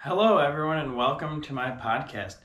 Hello, everyone, and welcome to my podcast.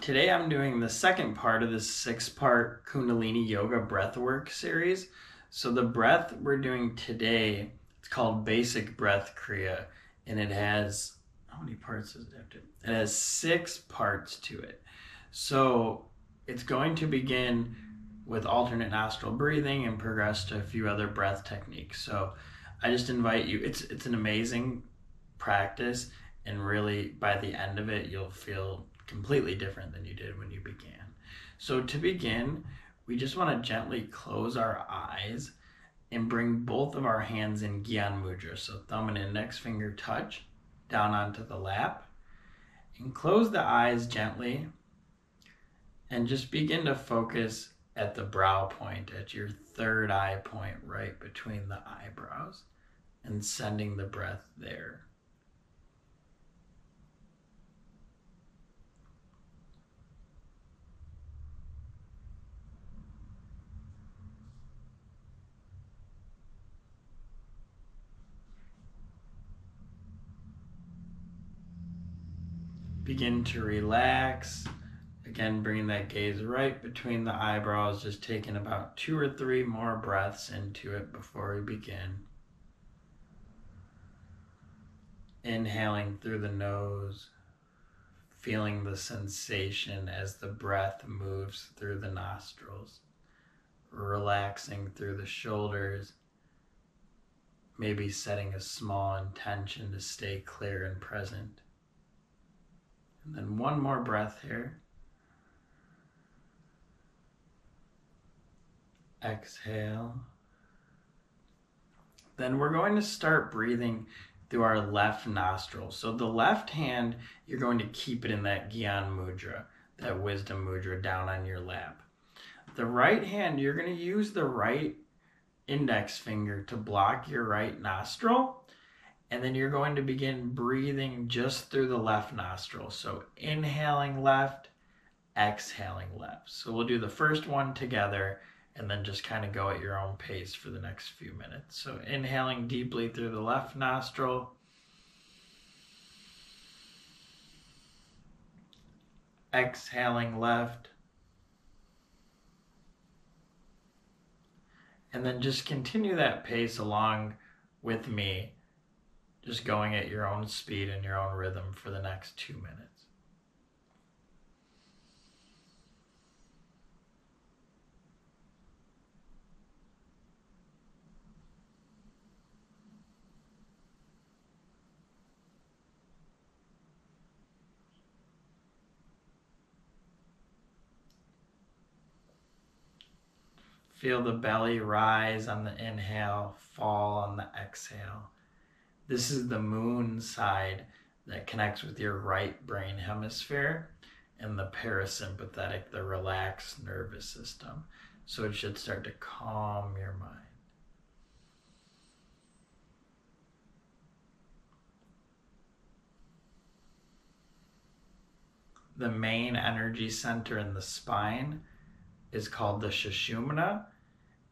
Today I'm doing the second part of this six part Kundalini Yoga breathwork series. So, the breath we're doing today, it's called Basic Breath Kriya, and it has how many parts does it have to? It has six parts to it. So, it's going to begin with alternate nostril breathing and progress to a few other breath techniques. So, I just invite you, it's, it's an amazing practice and really by the end of it you'll feel completely different than you did when you began. So to begin we just want to gently close our eyes and bring both of our hands in gyan mudra. So thumb and index finger touch down onto the lap and close the eyes gently and just begin to focus at the brow point at your third eye point right between the eyebrows and sending the breath there begin to relax. Again, bringing that gaze right between the eyebrows, just taking about two or three more breaths into it before we begin. Inhaling through the nose, feeling the sensation as the breath moves through the nostrils, relaxing through the shoulders, maybe setting a small intention to stay clear and present. And then one more breath here. Exhale. Then we're going to start breathing through our left nostril. So the left hand, you're going to keep it in that Gyan Mudra, that wisdom mudra down on your lap. The right hand, you're going to use the right index finger to block your right nostril and then you're going to begin breathing just through the left nostril. So inhaling left, exhaling left. So we'll do the first one together and then just kind of go at your own pace for the next few minutes. So inhaling deeply through the left nostril. Exhaling left. And then just continue that pace along with me just going at your own speed and your own rhythm for the next two minutes. Feel the belly rise on the inhale, fall on the exhale. This is the moon side that connects with your right brain hemisphere and the parasympathetic, the relaxed nervous system. So it should start to calm your mind. The main energy center in the spine is called the Sushumna.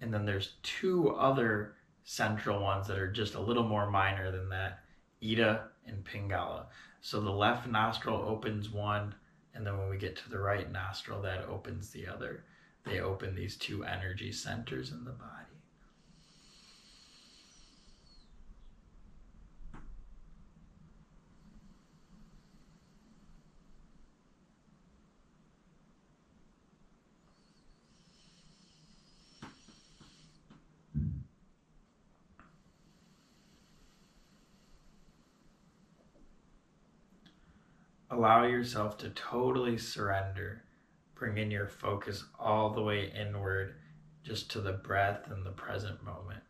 And then there's two other central ones that are just a little more minor than that Ida and Pingala. So the left nostril opens one, and then when we get to the right nostril, that opens the other. They open these two energy centers in the body. Allow yourself to totally surrender, bringing your focus all the way inward just to the breath and the present moment.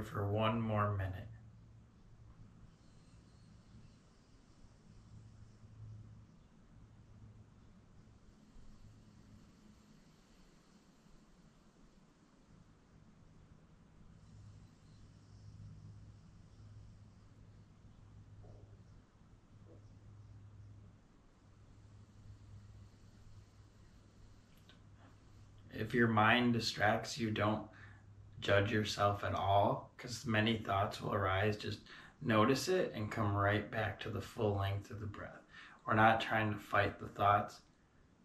here for one more minute. If your mind distracts you, don't judge yourself at all because many thoughts will arise. Just notice it and come right back to the full length of the breath. We're not trying to fight the thoughts,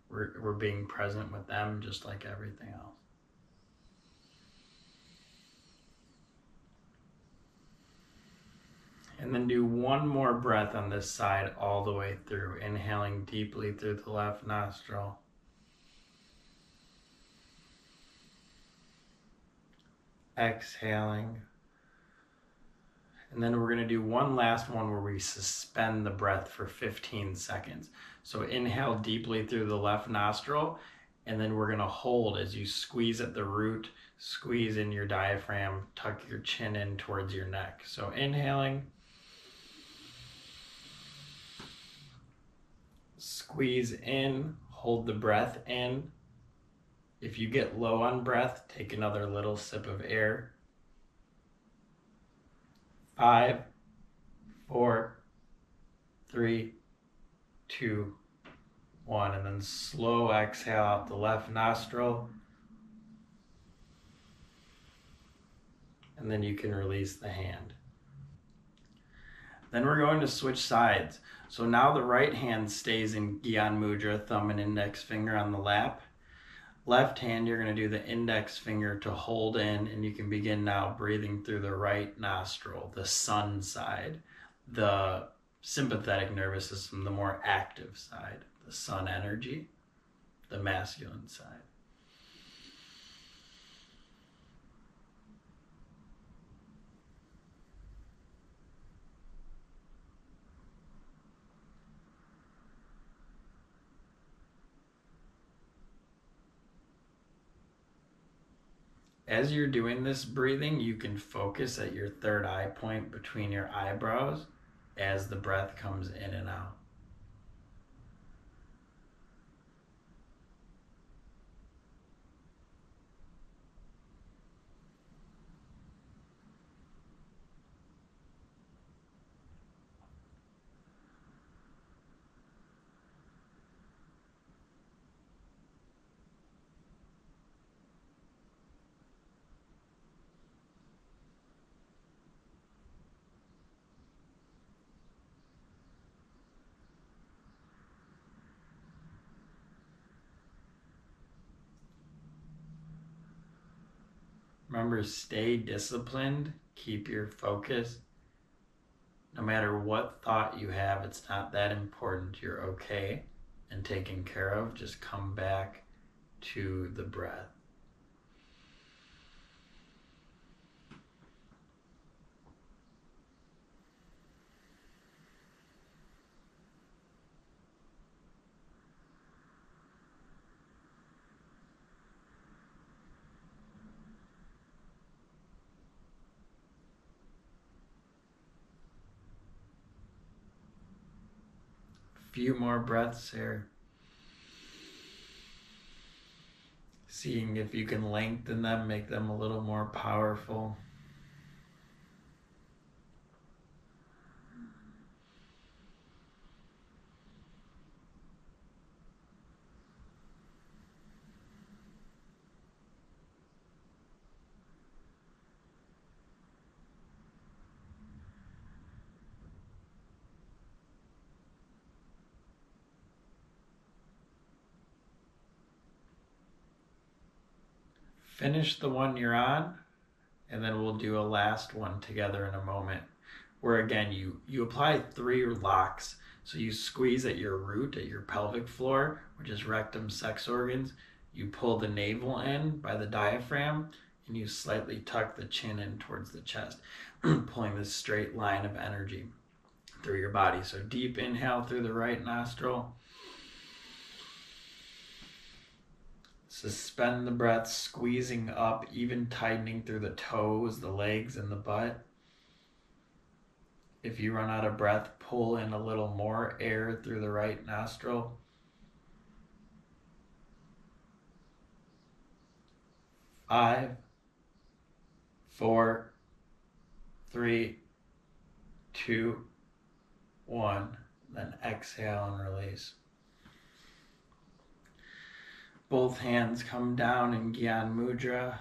we're, we're being present with them just like everything else. And then do one more breath on this side all the way through, inhaling deeply through the left nostril. Exhaling. And then we're going to do one last one where we suspend the breath for 15 seconds. So inhale deeply through the left nostril, and then we're going to hold as you squeeze at the root, squeeze in your diaphragm, tuck your chin in towards your neck. So inhaling. Squeeze in, hold the breath in. If you get low on breath, take another little sip of air five, four, three, two, one. And then slow exhale out the left nostril. And then you can release the hand. Then we're going to switch sides. So now the right hand stays in Gyan Mudra, thumb and index finger on the lap left hand, you're going to do the index finger to hold in, and you can begin now breathing through the right nostril, the sun side, the sympathetic nervous system, the more active side, the sun energy, the masculine side. As you're doing this breathing, you can focus at your third eye point between your eyebrows as the breath comes in and out. Remember, stay disciplined, keep your focus. No matter what thought you have, it's not that important. You're okay and taken care of. Just come back to the breath. Few more breaths here. Seeing if you can lengthen them, make them a little more powerful. Finish the one you're on and then we'll do a last one together in a moment where again you you apply three locks. So you squeeze at your root at your pelvic floor which is rectum sex organs. You pull the navel in by the diaphragm and you slightly tuck the chin in towards the chest pulling this straight line of energy through your body. So deep inhale through the right nostril Suspend the breath, squeezing up, even tightening through the toes, the legs, and the butt. If you run out of breath, pull in a little more air through the right nostril. Five, four, three, two, one. Then exhale and release. Both hands come down in Gyan Mudra.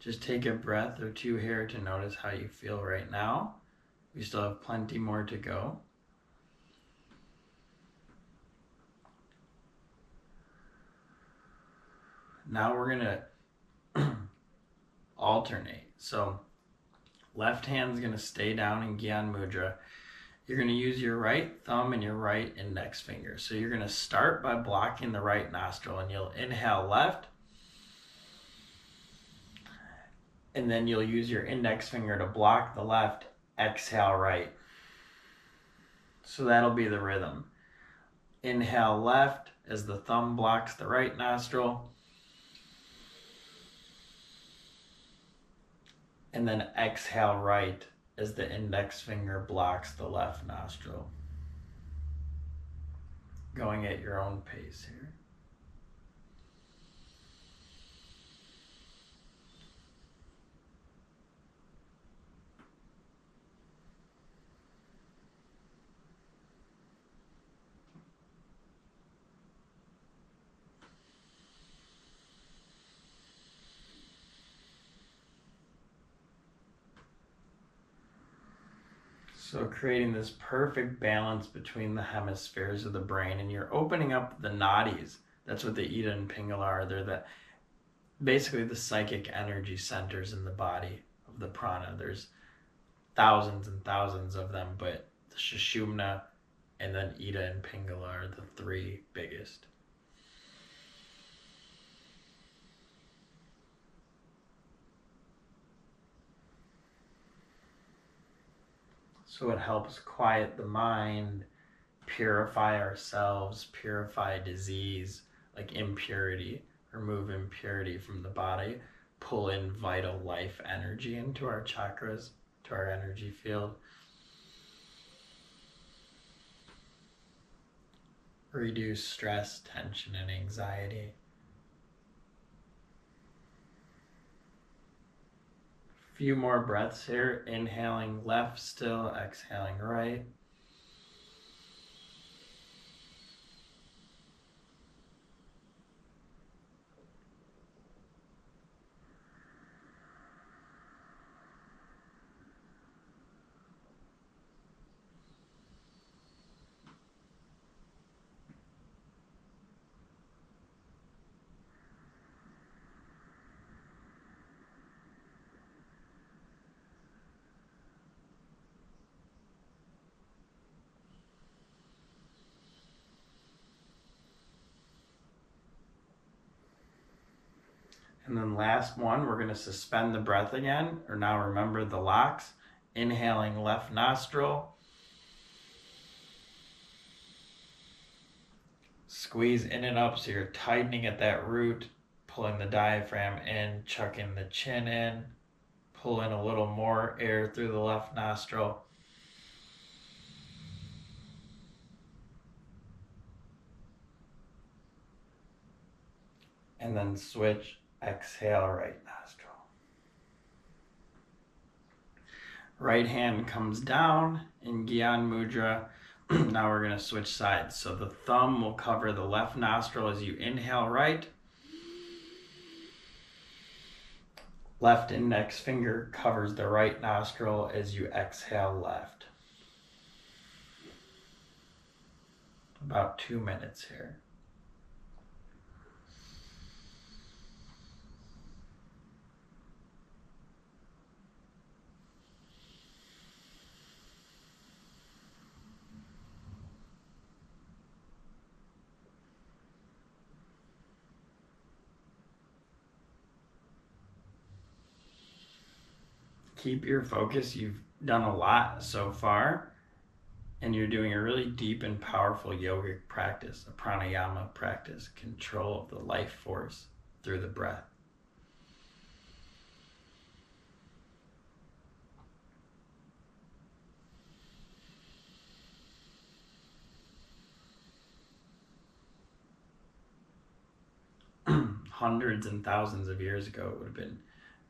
Just take a breath or two here to notice how you feel right now. We still have plenty more to go. Now we're going to alternate. So left hand's going to stay down in Gyan Mudra. You're going to use your right thumb and your right index finger. So you're going to start by blocking the right nostril and you'll inhale left. And then you'll use your index finger to block the left, exhale right. So that'll be the rhythm. Inhale left as the thumb blocks the right nostril. and then exhale right as the index finger blocks the left nostril. Going at your own pace here. So, creating this perfect balance between the hemispheres of the brain, and you're opening up the nadis. That's what the Ida and Pingala are. They're the basically the psychic energy centers in the body of the prana. There's thousands and thousands of them, but the Sushumna and then Ida and Pingala are the three biggest. So it helps quiet the mind, purify ourselves, purify disease, like impurity, remove impurity from the body, pull in vital life energy into our chakras, to our energy field. Reduce stress, tension, and anxiety. Few more breaths here. Inhaling left still, exhaling right. And then last one, we're going to suspend the breath again, or now remember the locks. Inhaling left nostril. Squeeze in and up so you're tightening at that root, pulling the diaphragm in, chucking the chin in. Pull in a little more air through the left nostril. And then switch Exhale, right nostril. Right hand comes down in Gyan Mudra. now we're going to switch sides. So the thumb will cover the left nostril as you inhale right. Left index finger covers the right nostril as you exhale left. About two minutes here. Keep your focus. You've done a lot so far, and you're doing a really deep and powerful yogic practice, a pranayama practice, control of the life force through the breath. Hundreds and thousands of years ago, it would have been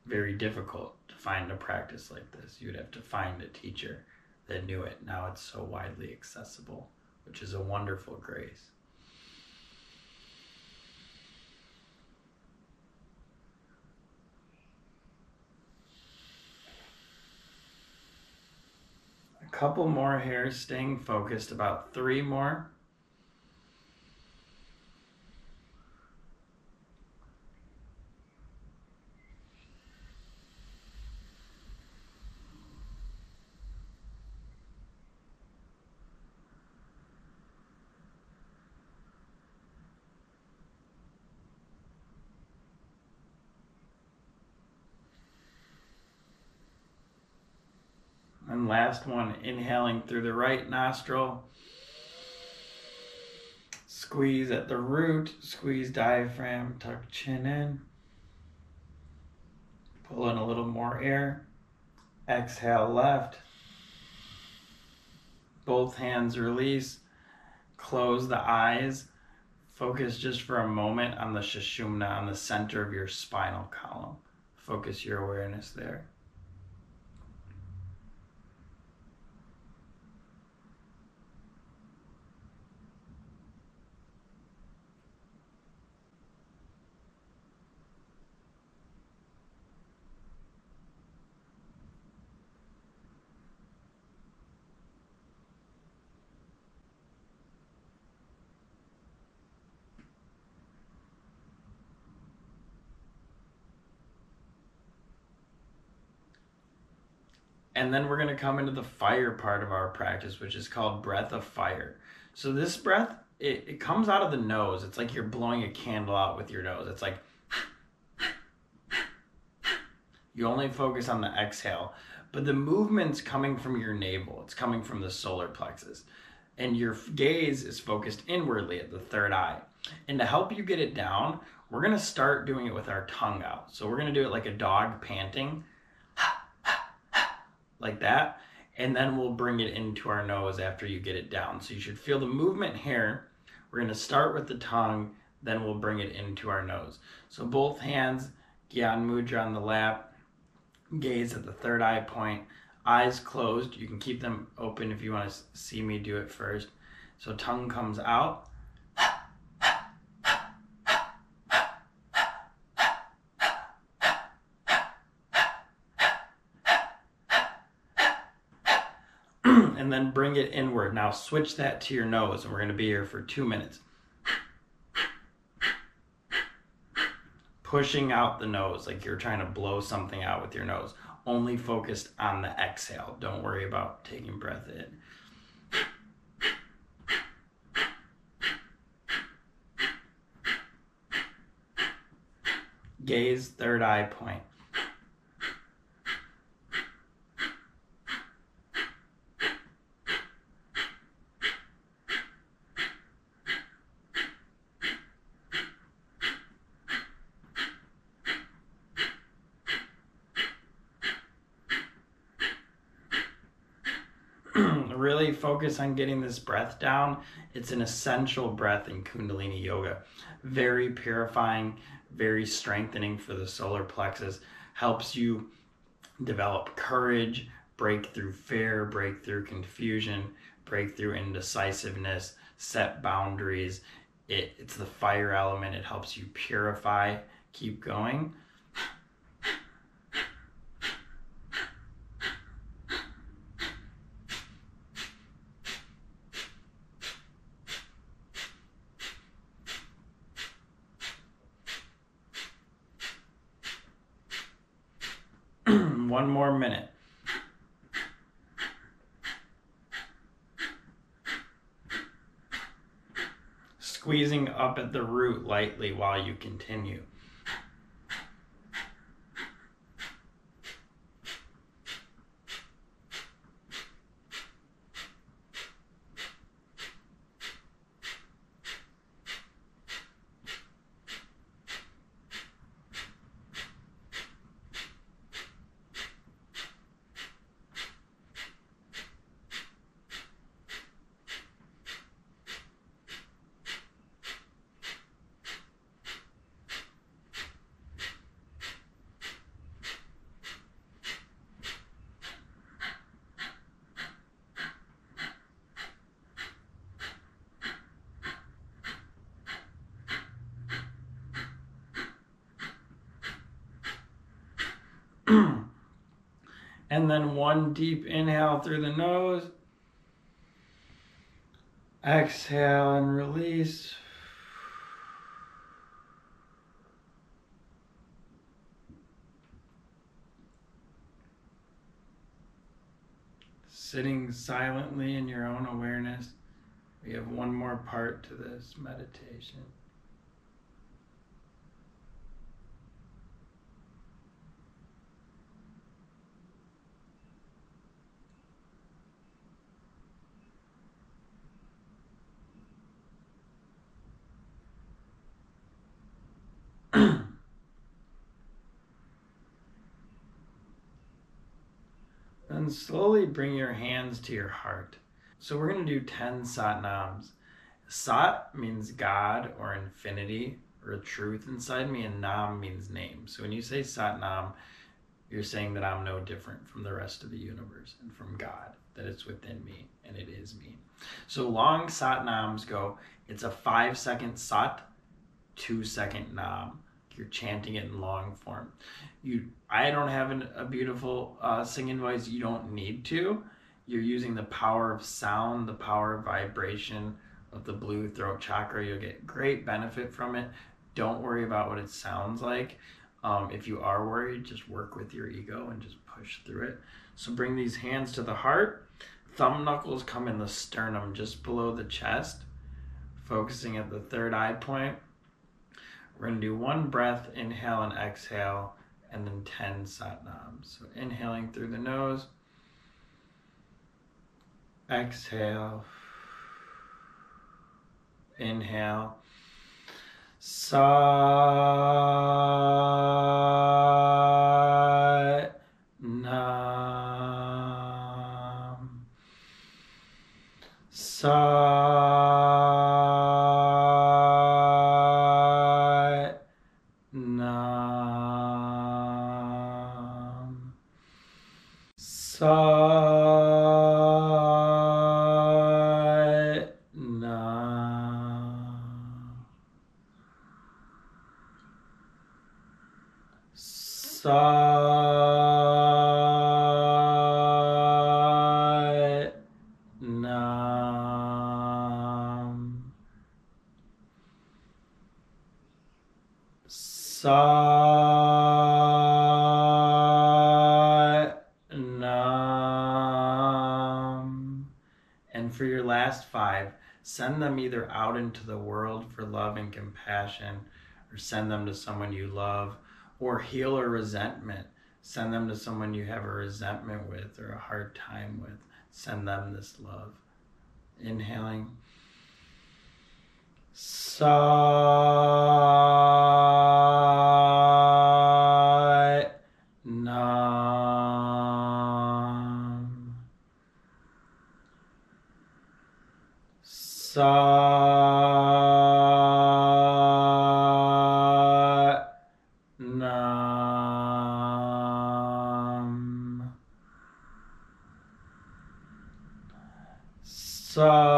very difficult to find a practice like this. You would have to find a teacher that knew it. Now it's so widely accessible, which is a wonderful grace. couple more here, staying focused, about three more. Last one, inhaling through the right nostril. Squeeze at the root, squeeze diaphragm, tuck chin in. Pull in a little more air. Exhale left. Both hands release. Close the eyes. Focus just for a moment on the Sushumna on the center of your spinal column. Focus your awareness there. And then we're going to come into the fire part of our practice, which is called breath of fire. So this breath, it, it comes out of the nose. It's like you're blowing a candle out with your nose. It's like you only focus on the exhale, but the movement's coming from your navel. It's coming from the solar plexus. And your gaze is focused inwardly at the third eye. And to help you get it down, we're going to start doing it with our tongue out. So we're going to do it like a dog panting like that. And then we'll bring it into our nose after you get it down. So you should feel the movement here. We're going to start with the tongue, then we'll bring it into our nose. So both hands, Gyan Mudra on the lap, gaze at the third eye point, eyes closed. You can keep them open if you want to see me do it first. So tongue comes out. and then bring it inward. Now switch that to your nose, and we're going to be here for two minutes. Pushing out the nose like you're trying to blow something out with your nose. Only focused on the exhale. Don't worry about taking breath in. Gaze, third eye point. really focus on getting this breath down. It's an essential breath in Kundalini Yoga. Very purifying, very strengthening for the solar plexus. Helps you develop courage, break through fear, break through confusion, break through indecisiveness, set boundaries. It, it's the fire element. It helps you purify, keep going. One more minute. At the root lightly while you continue. And then one deep inhale through the nose. Exhale and release. Sitting silently in your own awareness. We have one more part to this meditation. Slowly bring your hands to your heart. So we're going to do 10 Satnams. Sat means God or infinity or truth inside me, and Nam means name. So when you say Satnam, you're saying that I'm no different from the rest of the universe and from God, that it's within me and it is me. So long Satnams go, it's a five second Sat, two second Nam you're chanting it in long form. You, I don't have an, a beautiful uh, singing voice. You don't need to. You're using the power of sound, the power of vibration of the blue throat chakra. You'll get great benefit from it. Don't worry about what it sounds like. Um, if you are worried, just work with your ego and just push through it. So bring these hands to the heart. Thumb knuckles come in the sternum just below the chest, focusing at the third eye point we're going to do one breath, inhale and exhale, and then 10 satnams. So inhaling through the nose, exhale, inhale, sat nam, And for your last five, send them either out into the world for love and compassion, or send them to someone you love, or heal a resentment. Send them to someone you have a resentment with or a hard time with. Send them this love. Inhaling. Sat Sat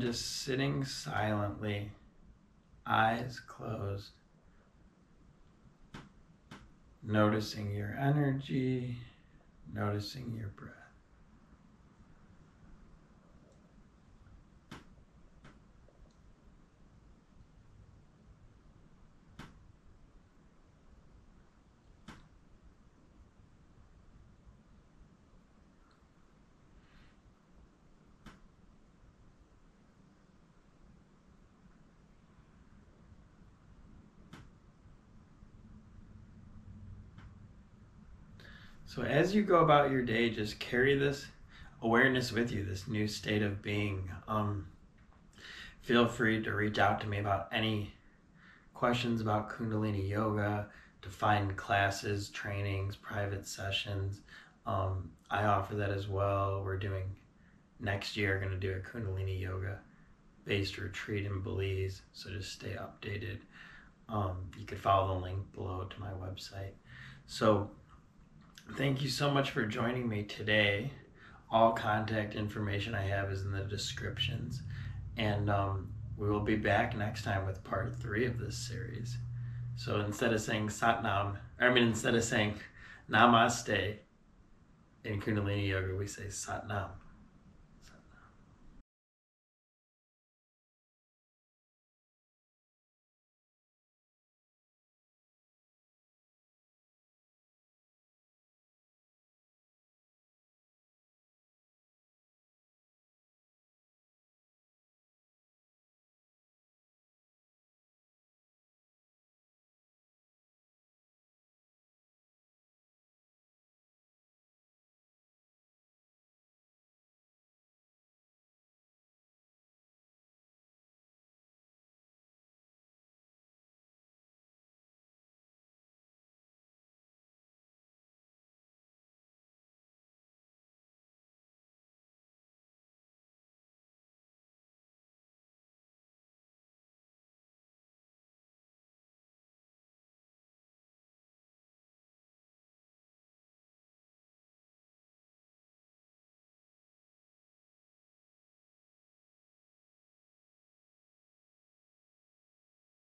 Just sitting silently, eyes closed, noticing your energy, noticing your breath. So as you go about your day, just carry this awareness with you, this new state of being. Um, feel free to reach out to me about any questions about Kundalini Yoga, to find classes, trainings, private sessions. Um, I offer that as well. We're doing next year, going to do a Kundalini Yoga based retreat in Belize, so just stay updated. Um, you could follow the link below to my website. So, thank you so much for joining me today. All contact information I have is in the descriptions. And um, we will be back next time with part three of this series. So instead of saying Satnam, I mean, instead of saying Namaste in Kundalini Yoga, we say Satnam.